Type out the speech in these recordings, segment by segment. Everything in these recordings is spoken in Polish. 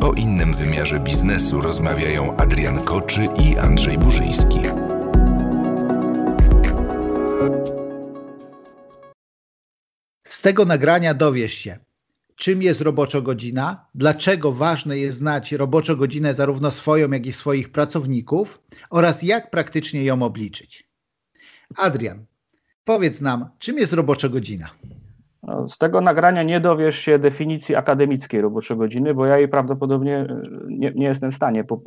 O innym wymiarze biznesu rozmawiają Adrian Koczy i Andrzej Burzyński. Z tego nagrania dowiesz się, czym jest roboczo godzina, dlaczego ważne jest znać roboczo godzinę zarówno swoją, jak i swoich pracowników oraz jak praktycznie ją obliczyć. Adrian, powiedz nam, czym jest roboczo godzina? No, z tego nagrania nie dowiesz się definicji akademickiej roboczej godziny, bo ja jej prawdopodobnie e, nie, nie jestem w stanie po,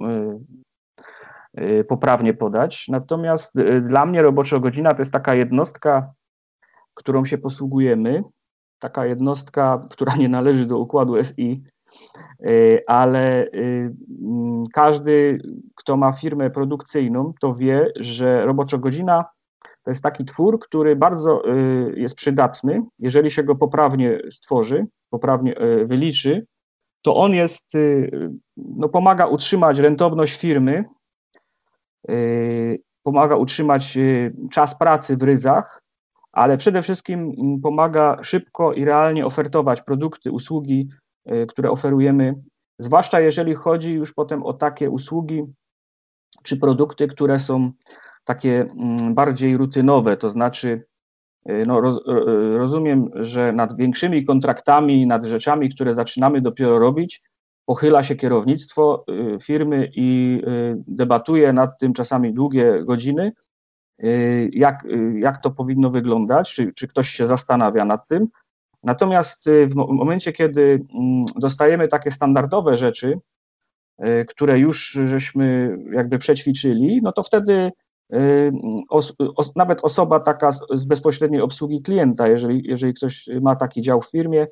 e, poprawnie podać. Natomiast dla mnie robocza godzina to jest taka jednostka, którą się posługujemy, taka jednostka, która nie należy do układu SI, ale każdy, kto ma firmę produkcyjną, to wie, że robocza godzina to jest taki twór, który bardzo y, jest przydatny. Jeżeli się go poprawnie stworzy, poprawnie y, wyliczy, to on jest, y, no pomaga utrzymać rentowność firmy, pomaga utrzymać czas pracy w ryzach, ale przede wszystkim mm, pomaga szybko i realnie ofertować produkty, usługi, które oferujemy, zwłaszcza jeżeli chodzi już potem o takie usługi czy produkty, które są takie mm, bardziej rutynowe, to znaczy y, no, roz, y, y, rozumiem, że nad większymi kontraktami, nad rzeczami, które zaczynamy dopiero robić, pochyla się kierownictwo firmy i debatuje nad tym czasami długie godziny, jak, jak to powinno wyglądać, czy, czy ktoś się zastanawia nad tym. Natomiast w momencie, kiedy mm, dostajemy takie standardowe rzeczy, które już żeśmy jakby przećwiczyli, no to wtedy os, os, nawet osoba taka z, z, bezpośredniej obsługi klienta, jeżeli, jeżeli ktoś ma taki dział w firmie,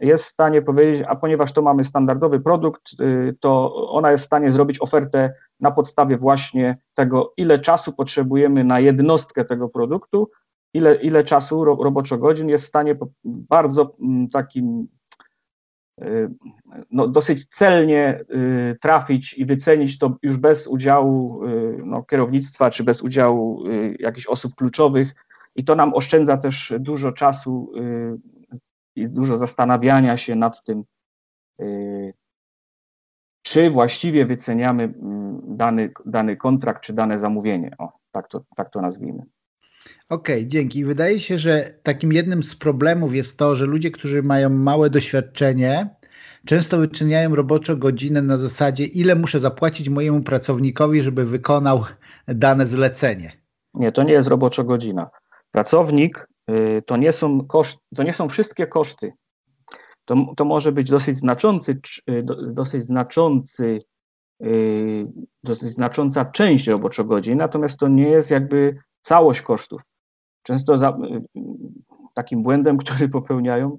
jest w stanie powiedzieć, a ponieważ to mamy standardowy produkt, y, to ona jest w stanie zrobić ofertę na podstawie właśnie tego, ile czasu potrzebujemy na jednostkę tego produktu, ile, ile czasu ro, roboczo godzin jest w stanie bardzo mm, takim Y, no, dosyć celnie y, trafić i wycenić to już bez udziału y, no, kierownictwa czy bez udziału jakichś osób kluczowych. I to nam oszczędza też dużo czasu i dużo zastanawiania się nad tym, czy właściwie wyceniamy mm, dany, dany kontrakt czy dane zamówienie. O, tak to, tak to nazwijmy. Okej, okay, dzięki. Wydaje się, że takim jednym z problemów jest to, że ludzie, którzy mają małe doświadczenie, często wyczyniają roboczo godzinę na zasadzie, ile muszę zapłacić mojemu pracownikowi, żeby wykonał dane zlecenie. Nie, to nie jest roboczo godzina. Pracownik y, to nie są, to nie są wszystkie koszty. To, to może być dosyć znaczący, y, dosyć znaczący, y, dosyć znacząca część roboczo godzin, natomiast to nie jest jakby całość kosztów. Często za, takim błędem, który popełniają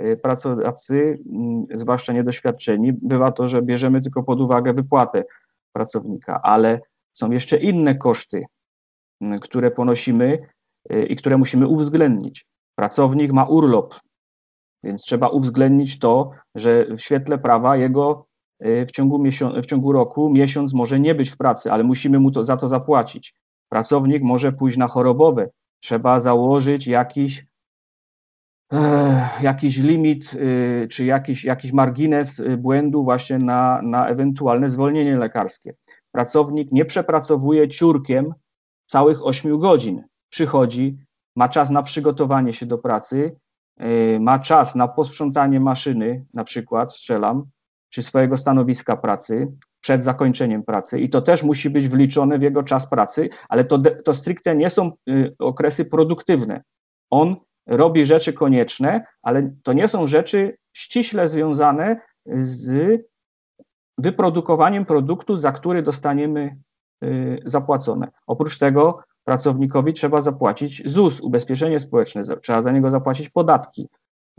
y, pracodawcy, mm, zwłaszcza niedoświadczeni, bywa to, że bierzemy tylko pod uwagę wypłatę pracownika, ale są jeszcze inne koszty, mm, które ponosimy y, i które musimy uwzględnić. Pracownik ma urlop, więc trzeba uwzględnić to, że w świetle prawa jego y, w ciągu, w ciągu roku miesiąc może nie być w pracy, ale musimy mu to, za to zapłacić. Pracownik może pójść na chorobowe. Trzeba założyć jakiś, e, jakiś limit, y, czy jakiś, jakiś margines y, błędu właśnie na, na ewentualne zwolnienie lekarskie. Pracownik nie przepracowuje ciurkiem całych 8 godzin. Przychodzi, ma czas na przygotowanie się do pracy, y, ma czas na posprzątanie maszyny, na przykład, strzelam, czy swojego stanowiska pracy, przed zakończeniem pracy i to też musi być wliczone w jego czas pracy, ale to, to stricte nie są y, okresy produktywne. On robi rzeczy konieczne, ale to nie są rzeczy ściśle związane z wyprodukowaniem produktu, za który dostaniemy y, zapłacone. Oprócz tego pracownikowi trzeba zapłacić ZUS, ubezpieczenie społeczne, trzeba za niego zapłacić podatki.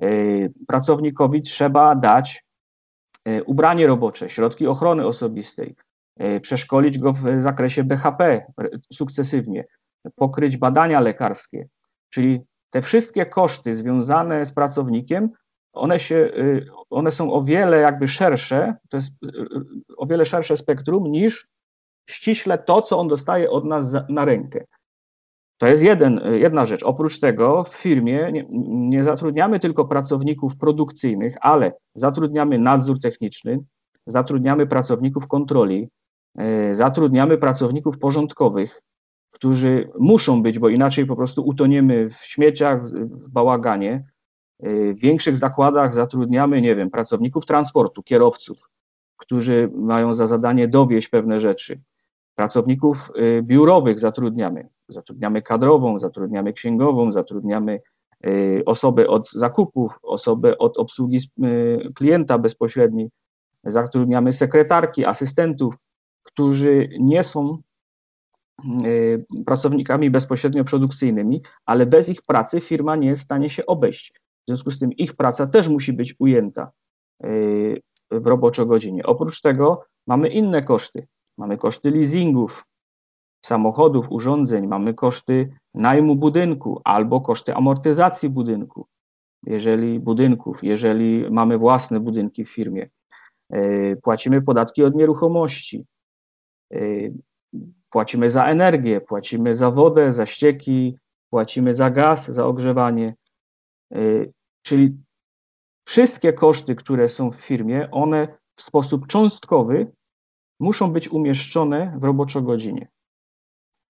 Y, pracownikowi trzeba dać ubranie robocze, środki ochrony osobistej, e, przeszkolić go w zakresie BHP sukcesywnie, pokryć badania lekarskie, czyli te wszystkie koszty związane z pracownikiem, one, się, e, one są o wiele jakby szersze, to jest o wiele szersze spektrum niż ściśle to, co on dostaje od nas na rękę. To jest jeden, jedna rzecz. Oprócz tego w firmie nie, nie, zatrudniamy tylko pracowników produkcyjnych, ale zatrudniamy nadzór techniczny, zatrudniamy pracowników kontroli, e, zatrudniamy pracowników porządkowych, którzy muszą być, bo inaczej po prostu utoniemy w śmieciach, w bałaganie. W większych zakładach zatrudniamy, nie wiem, pracowników transportu, kierowców, którzy mają za zadanie dowieść pewne rzeczy. Pracowników y, biurowych zatrudniamy. Zatrudniamy kadrową, zatrudniamy księgową, zatrudniamy y, osobę od zakupów, osobę od obsługi y, klienta bezpośredniej, zatrudniamy sekretarki, asystentów, którzy nie są pracownikami bezpośrednio produkcyjnymi, ale bez ich pracy firma nie jest w stanie się obejść. W związku z tym ich praca też musi być ujęta w roboczo-godzinie. Oprócz tego mamy inne koszty. Mamy koszty leasingów, samochodów, urządzeń, mamy koszty najmu budynku albo koszty amortyzacji budynku, jeżeli budynków, jeżeli mamy własne budynki w firmie. E, płacimy podatki od nieruchomości, e, płacimy za energię, płacimy za wodę, za ścieki, płacimy za gaz, za ogrzewanie. E, czyli wszystkie koszty, które są w firmie, one w sposób cząstkowy muszą być umieszczone w roboczo godzinie.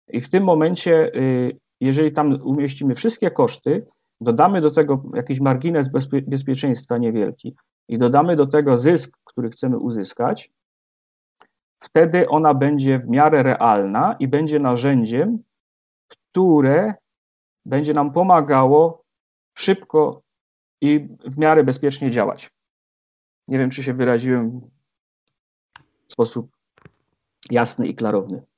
I w tym momencie, y, jeżeli tam umieścimy wszystkie koszty, dodamy do tego jakiś margines bezpie bezpieczeństwa niewielki i dodamy do tego zysk, który chcemy uzyskać, wtedy ona będzie w miarę realna i będzie narzędziem, które będzie nam pomagało szybko i w miarę bezpiecznie działać. Nie wiem, czy się wyraziłem w sposób jasny i klarowny.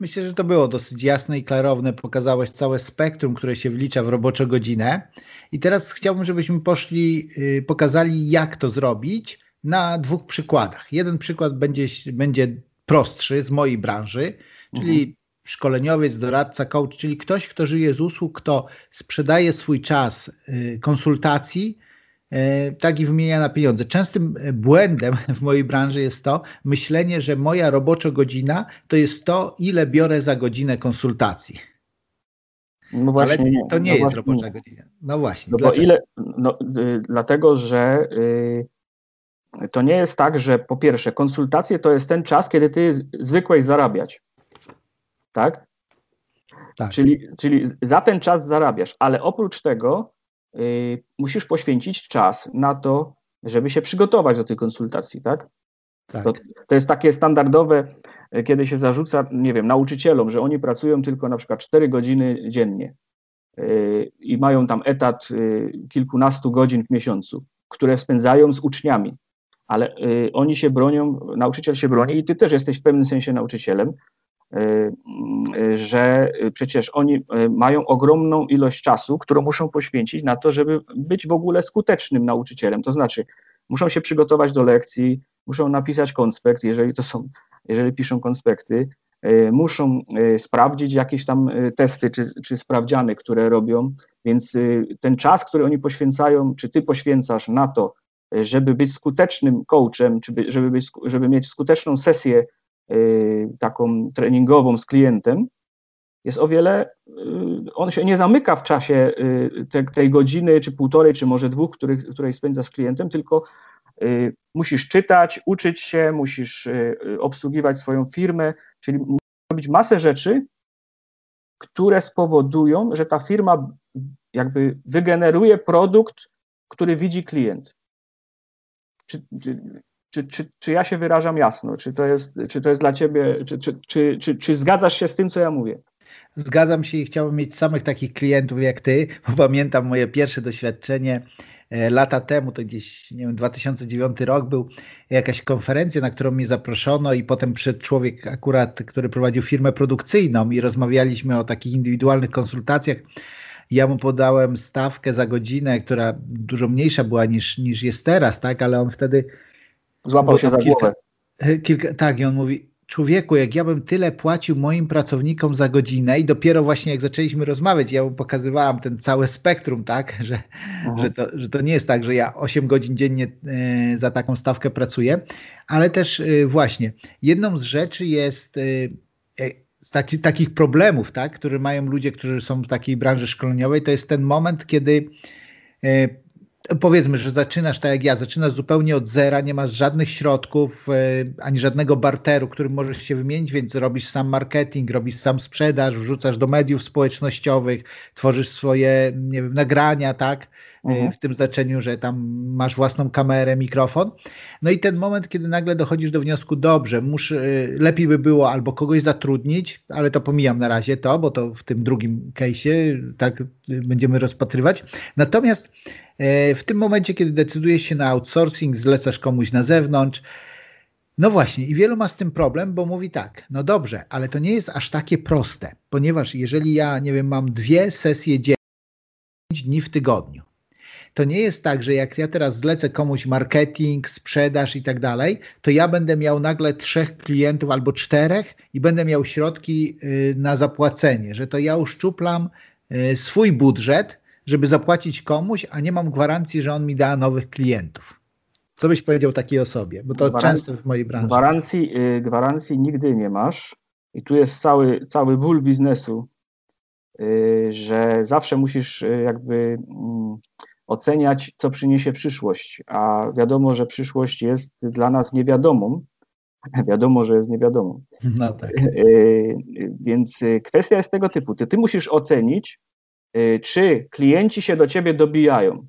Myślę, że to było dosyć jasne i klarowne. Pokazałeś całe spektrum, które się wlicza w roboczą godzinę. I teraz chciałbym, żebyśmy poszli, yy, pokazali, jak to zrobić na dwóch przykładach. Jeden przykład będzie, będzie prostszy z mojej branży, czyli mhm. szkoleniowiec, doradca, coach, czyli ktoś, kto żyje z usług, kto sprzedaje swój czas yy, konsultacji tak i wymienia na pieniądze. Częstym e, błędem w mojej branży jest to myślenie, że moja robocza godzina to jest to, ile biorę za godzinę konsultacji. No właśnie, Ale to nie no jest robocza godzina. No właśnie. No bo ile, no, y, dlatego, że y, to nie jest tak, że po pierwsze, konsultacje to jest ten czas, kiedy ty zwykłeś zarabiać. Tak? tak. Czyli, czyli za ten czas zarabiasz, ale oprócz tego musisz poświęcić czas na to, żeby się przygotować do tej konsultacji, tak? tak. To, to jest takie standardowe, y, kiedy się zarzuca, nie wiem, nauczycielom, że oni pracują tylko na przykład 4 godziny dziennie y, i mają tam etat kilkunastu godzin w miesiącu, które spędzają z uczniami, ale oni się bronią, nauczyciel się broni i ty też jesteś w pewnym sensie nauczycielem, Y, że przecież oni y, mają ogromną ilość czasu, którą muszą poświęcić na to, żeby być w ogóle skutecznym nauczycielem. To znaczy, muszą się przygotować do lekcji, muszą napisać konspekt, jeżeli to są, jeżeli piszą konspekty, y, muszą sprawdzić jakieś tam testy czy, czy sprawdziany, które robią, więc ten czas, który oni poświęcają, czy ty poświęcasz na to, żeby być skutecznym coachem, czy żeby, być, żeby mieć skuteczną sesję Y, taką treningową z klientem, jest o wiele, y, on się nie zamyka w czasie y, te, tej godziny, czy półtorej, czy może dwóch, których, której spędza z klientem, tylko musisz czytać, uczyć się, musisz obsługiwać swoją firmę, czyli robić masę rzeczy, które spowodują, że ta firma jakby wygeneruje produkt, który widzi klient. Czy, czy, czy, czy ja się wyrażam jasno? Czy to jest, czy to jest dla ciebie, czy, czy, czy, czy, czy zgadzasz się z tym, co ja mówię? Zgadzam się i chciałbym mieć samych takich klientów jak ty, bo pamiętam moje pierwsze doświadczenie e, lata temu, to gdzieś, nie wiem, 2009 rok był jakaś konferencja, na którą mnie zaproszono i potem przyszedł człowiek akurat, który prowadził firmę produkcyjną i rozmawialiśmy o takich indywidualnych konsultacjach. Ja mu podałem stawkę za godzinę, która dużo mniejsza była niż, niż jest teraz, tak, ale on wtedy Złapał się za kilka, głowę. E, kilka, tak, i on mówi, człowieku, jak ja bym tyle płacił moim pracownikom za godzinę i dopiero właśnie jak zaczęliśmy rozmawiać, ja mu pokazywałam ten cały spektrum, tak, że, mhm. że, to, że to nie jest tak, że ja 8 godzin dziennie e, za taką stawkę pracuję, ale też e, właśnie jedną z rzeczy jest z taki, takich problemów, tak, które mają ludzie, którzy są w takiej branży szkoleniowej, to jest ten moment, kiedy powiedzmy, że zaczynasz tak jak ja, zaczynasz zupełnie od zera, nie masz żadnych środków, e, ani żadnego barteru, którym możesz się wymienić, więc robisz sam marketing, robisz sam sprzedaż, wrzucasz do mediów społecznościowych, tworzysz swoje, nie wiem, nagrania, tak? E, mhm. W tym znaczeniu, że tam masz własną kamerę, mikrofon. No i ten moment, kiedy nagle dochodzisz do wniosku, dobrze, muszę, lepiej by było albo kogoś zatrudnić, ale to pomijam na razie to, bo to w tym drugim case'ie tak będziemy rozpatrywać. Natomiast w tym momencie, kiedy decydujesz się na outsourcing, zlecasz komuś na zewnątrz, no właśnie, i wielu ma z tym problem, bo mówi tak, no dobrze, ale to nie jest aż takie proste, ponieważ jeżeli ja, nie wiem, mam dwie sesje dziennie, dni w tygodniu, to nie jest tak, że jak ja teraz zlecę komuś marketing, sprzedaż i tak dalej, to ja będę miał nagle trzech klientów albo czterech i będę miał środki y, na zapłacenie, że to ja uszczuplam y, swój budżet, żeby zapłacić komuś, a nie mam gwarancji, że on mi da nowych klientów. Co byś powiedział takiej osobie? Bo to gwarancji, często w mojej branży. Gwarancji, y, gwarancji nigdy nie masz. I tu jest cały, cały ból biznesu, że zawsze musisz jakby mm, oceniać, co przyniesie przyszłość. A wiadomo, że przyszłość jest dla nas niewiadomą. Wiadomo, że jest niewiadomą. No tak. Więc kwestia jest tego typu. Ty, ty musisz ocenić, czy klienci się do ciebie dobijają.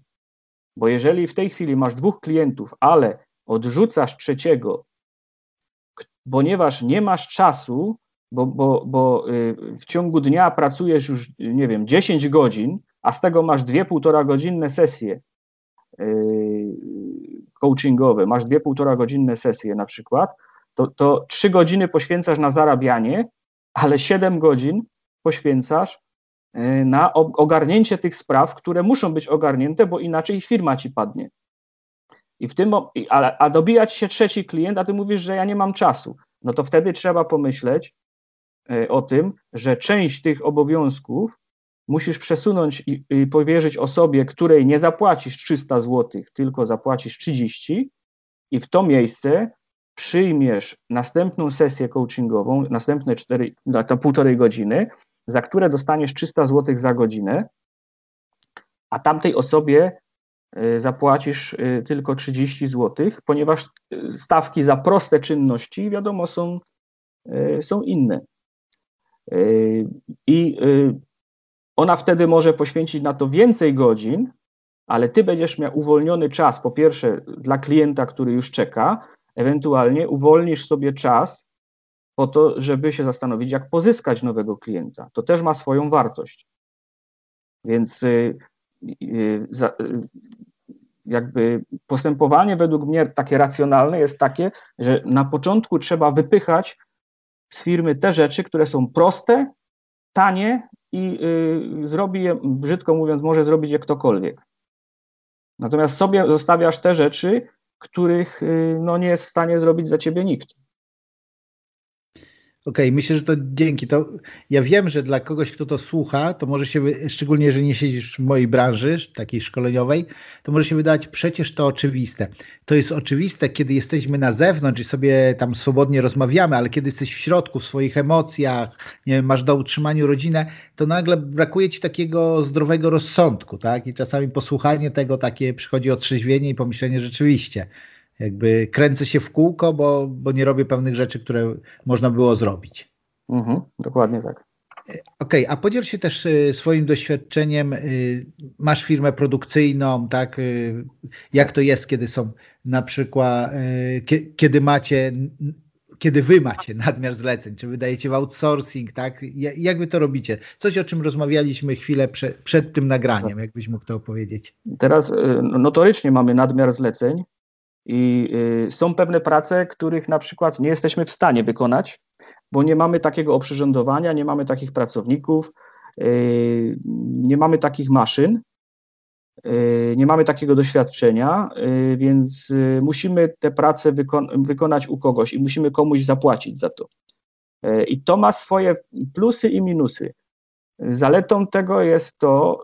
Bo jeżeli w tej chwili masz dwóch klientów, ale odrzucasz trzeciego, ponieważ nie masz czasu, bo, bo, bo w ciągu dnia pracujesz już, nie wiem, 10 godzin, a z tego masz dwie półtora godzinne sesje y, coachingowe, masz dwie półtora godzinne sesje na przykład, to, to 3 godziny poświęcasz na zarabianie, ale 7 godzin poświęcasz Y, na ogarnięcie tych spraw, które muszą być ogarnięte, bo inaczej firma ci padnie. I w tym, a, a dobijać się trzeci klient, a ty mówisz, że ja nie mam czasu. No to wtedy trzeba pomyśleć y, o tym, że część tych obowiązków musisz przesunąć i, i powierzyć osobie, której nie zapłacisz 300 zł, tylko zapłacisz 30 i w to miejsce przyjmiesz następną sesję coachingową, następne 4, to półtorej godziny za które dostaniesz 300 zł za godzinę, a tamtej osobie y, zapłacisz y, tylko 30 zł, ponieważ y, stawki za proste czynności, wiadomo, są, są inne. I ona wtedy może poświęcić na to więcej godzin, ale ty będziesz miał uwolniony czas, po pierwsze dla klienta, który już czeka, ewentualnie uwolnisz sobie czas po to, żeby się zastanowić, jak pozyskać nowego klienta. To też ma swoją wartość. Więc y, y, y, jakby postępowanie według mnie takie racjonalne jest takie, że na początku trzeba wypychać z firmy te rzeczy, które są proste, tanie i zrobi je, brzydko mówiąc, może zrobić je ktokolwiek. Natomiast sobie zostawiasz te rzeczy, których no, nie jest w stanie zrobić za ciebie nikt. Okej, okay, myślę, że to dzięki. To ja wiem, że dla kogoś, kto to słucha, to może się, szczególnie jeżeli nie siedzisz w mojej branży, takiej szkoleniowej, to może się wydawać przecież to oczywiste. To jest oczywiste, kiedy jesteśmy na zewnątrz i sobie tam swobodnie rozmawiamy, ale kiedy jesteś w środku, w swoich emocjach, nie wiem, masz do utrzymania rodzinę, to nagle brakuje ci takiego zdrowego rozsądku, tak? I czasami posłuchanie tego takie przychodzi otrzeźwienie i pomyślenie rzeczywiście jakby kręcę się w kółko, bo, bo nie robię pewnych rzeczy, które można było zrobić. Mhm, dokładnie tak. Okej, okay, a podziel się też y, swoim doświadczeniem. Y, masz firmę produkcyjną, tak? Y, jak to jest, kiedy są na przykład, kiedy macie, kiedy wy macie nadmiar zleceń, czy wydajecie w outsourcing, tak? Jak wy to robicie? Coś, o czym rozmawialiśmy chwilę prze, przed tym nagraniem, jakbyś mógł to opowiedzieć. Teraz notorycznie mamy nadmiar zleceń, i y, są pewne prace, których na przykład nie jesteśmy w stanie wykonać, bo nie mamy takiego oprzyrządowania, nie mamy takich pracowników, y, nie mamy takich maszyn, y, nie mamy takiego doświadczenia, więc musimy te prace wykonać u kogoś i musimy komuś zapłacić za to. I to ma swoje plusy i minusy. Zaletą tego jest to,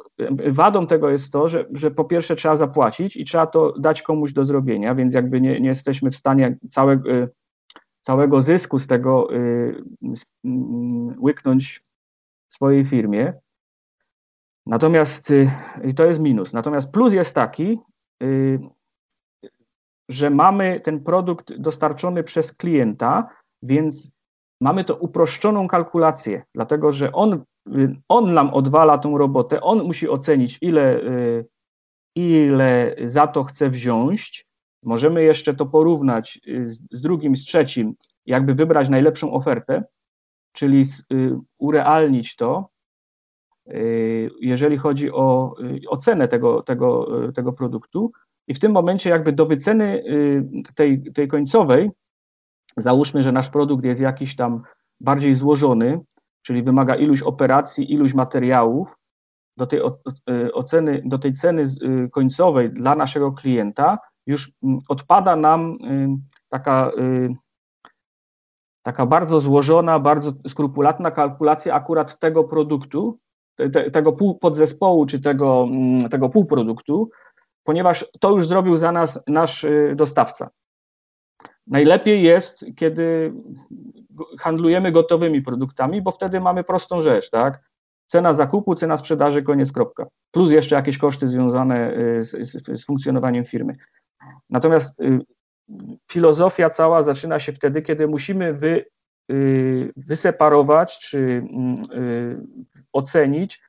wadą tego jest to, że, że po pierwsze trzeba zapłacić i trzeba to dać komuś do zrobienia, więc jakby nie, nie jesteśmy w stanie całego, całego zysku z tego y, mm, łyknąć w swojej firmie. Natomiast y, i to jest minus. Natomiast plus jest taki, że mamy ten produkt dostarczony przez klienta, więc mamy to uproszczoną kalkulację, dlatego że on, on nam odwala tą robotę, on musi ocenić, ile, ile za to chce wziąć. Możemy jeszcze to porównać z drugim, z trzecim, jakby wybrać najlepszą ofertę, czyli urealnić to, jeżeli chodzi o ocenę tego, tego, tego produktu. I w tym momencie jakby do wyceny tej, tej końcowej, załóżmy, że nasz produkt jest jakiś tam bardziej złożony, czyli wymaga iluś operacji, iluś materiałów, do tej oceny, do tej ceny końcowej dla naszego klienta już odpada nam taka, taka bardzo złożona, bardzo skrupulatna kalkulacja akurat tego produktu, te, tego pół podzespołu czy tego, mm, tego półproduktu, ponieważ to już zrobił za nas nasz y, dostawca. Najlepiej jest, kiedy handlujemy gotowymi produktami, bo wtedy mamy prostą rzecz, tak? Cena zakupu, cena sprzedaży, koniec, kropka. Plus jeszcze jakieś koszty związane y, z, z, z funkcjonowaniem firmy. Natomiast y, filozofia cała zaczyna się wtedy, kiedy musimy wy, wyseparować czy mm, ocenić,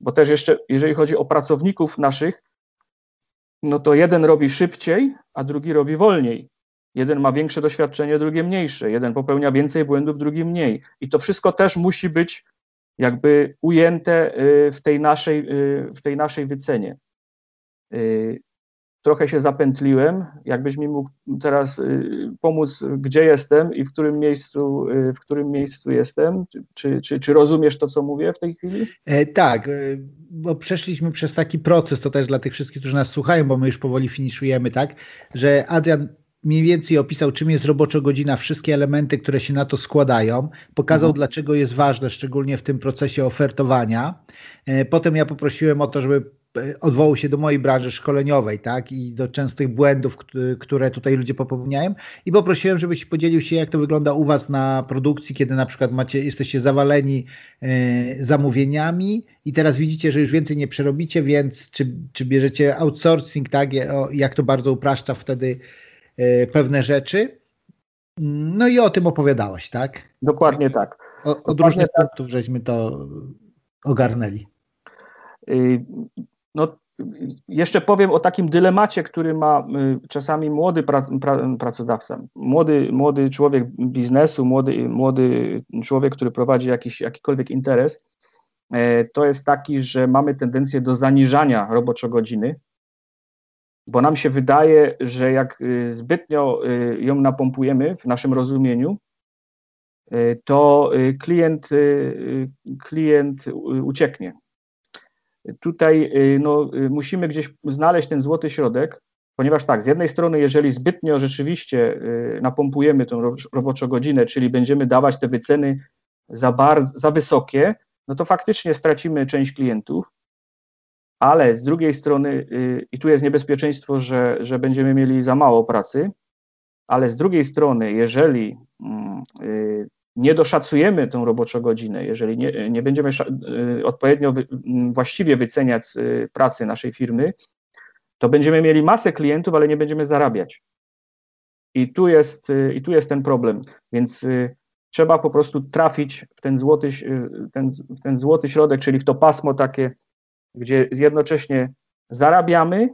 bo też jeszcze, jeżeli chodzi o pracowników naszych, no to jeden robi szybciej, a drugi robi wolniej. Jeden ma większe doświadczenie, drugi mniejsze. Jeden popełnia więcej błędów, drugi mniej. I to wszystko też musi być jakby ujęte y, w tej naszej, y, w tej naszej wycenie. Y, trochę się zapętliłem. Jakbyś mi mógł teraz pomóc, gdzie jestem i w którym miejscu, w którym miejscu jestem? Czy, czy, czy rozumiesz to, co mówię w tej chwili? E, tak, bo przeszliśmy przez taki proces, to też dla tych wszystkich, którzy nas słuchają, bo my już powoli finiszujemy, tak, że Adrian mniej więcej opisał, czym jest roboczo godzina, wszystkie elementy, które się na to składają, pokazał, mhm. dlaczego jest ważne, szczególnie w tym procesie ofertowania. E, potem ja poprosiłem o to, żeby odwołał się do mojej branży szkoleniowej, tak, i do częstych błędów, które tutaj ludzie popełniają i poprosiłem, żebyś podzielił się, jak to wygląda u Was na produkcji, kiedy na przykład macie, jesteście zawaleni e, zamówieniami i teraz widzicie, że już więcej nie przerobicie, więc czy, czy bierzecie outsourcing, tak, jak to bardzo upraszcza wtedy e, pewne rzeczy. No i o tym opowiadałeś, tak? Dokładnie tak. O, od Dokładnie różnych tak. punktów żeśmy to ogarnęli. Y, no, jeszcze powiem o takim dylemacie, który ma y, czasami młody pra, pra, pracodawca, młody, młody człowiek biznesu, młody, młody człowiek, który prowadzi jakiś, jakikolwiek interes. E, to jest taki, że mamy tendencję do zaniżania roboczo godziny, bo nam się wydaje, że jak y, zbytnio ją napompujemy w naszym rozumieniu, to klient, klient ucieknie. Tutaj y, no, y, musimy gdzieś znaleźć ten złoty środek, ponieważ tak, z jednej strony, jeżeli zbytnio rzeczywiście y, napompujemy tą roboczą godzinę, czyli będziemy dawać te wyceny za, bardzo, za wysokie, no to faktycznie stracimy część klientów, ale z drugiej strony, i tu jest niebezpieczeństwo, że, że będziemy mieli za mało pracy, ale z drugiej strony, jeżeli mm, nie doszacujemy tą roboczą godzinę, jeżeli nie, nie będziemy y, odpowiednio wy, właściwie wyceniać y, pracy naszej firmy, to będziemy mieli masę klientów, ale nie będziemy zarabiać. I tu jest, y, i tu jest ten problem. Więc trzeba po prostu trafić w ten złoty, ten, ten złoty środek, czyli w to pasmo takie, gdzie jednocześnie zarabiamy,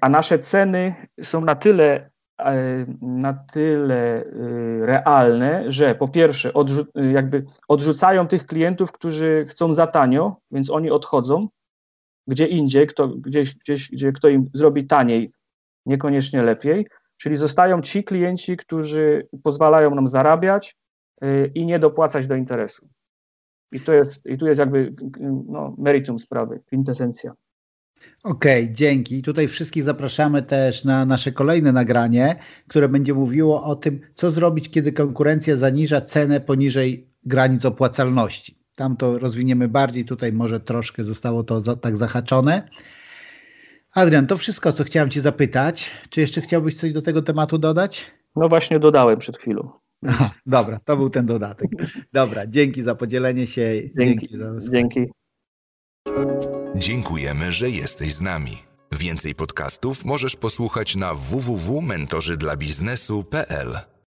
a nasze ceny są na tyle E, na tyle y, realne, że po pierwsze odrzu y, jakby odrzucają tych klientów, którzy chcą za tanio, więc oni odchodzą gdzie indziej, kto, gdzieś, gdzieś, gdzie kto im zrobi taniej, niekoniecznie lepiej, czyli zostają ci klienci, którzy pozwalają nam zarabiać y, i nie dopłacać do interesu. I to jest, i tu jest jakby no, meritum sprawy, kwintesencja. Okej, okay, dzięki. Tutaj wszystkich zapraszamy też na nasze kolejne nagranie, które będzie mówiło o tym, co zrobić, kiedy konkurencja zaniża cenę poniżej granic opłacalności. Tam to rozwiniemy bardziej, tutaj może troszkę zostało to za, tak zahaczone. Adrian, to wszystko, co chciałem Cię zapytać. Czy jeszcze chciałbyś coś do tego tematu dodać? No właśnie dodałem przed chwilą. Aha, dobra, to był ten dodatek. Dobra, dzięki za podzielenie się. Dzięki. Dzięki. dzięki. Dziękujemy, że jesteś z nami. Więcej podcastów możesz posłuchać na www.mentorzydlabiznesu.pl.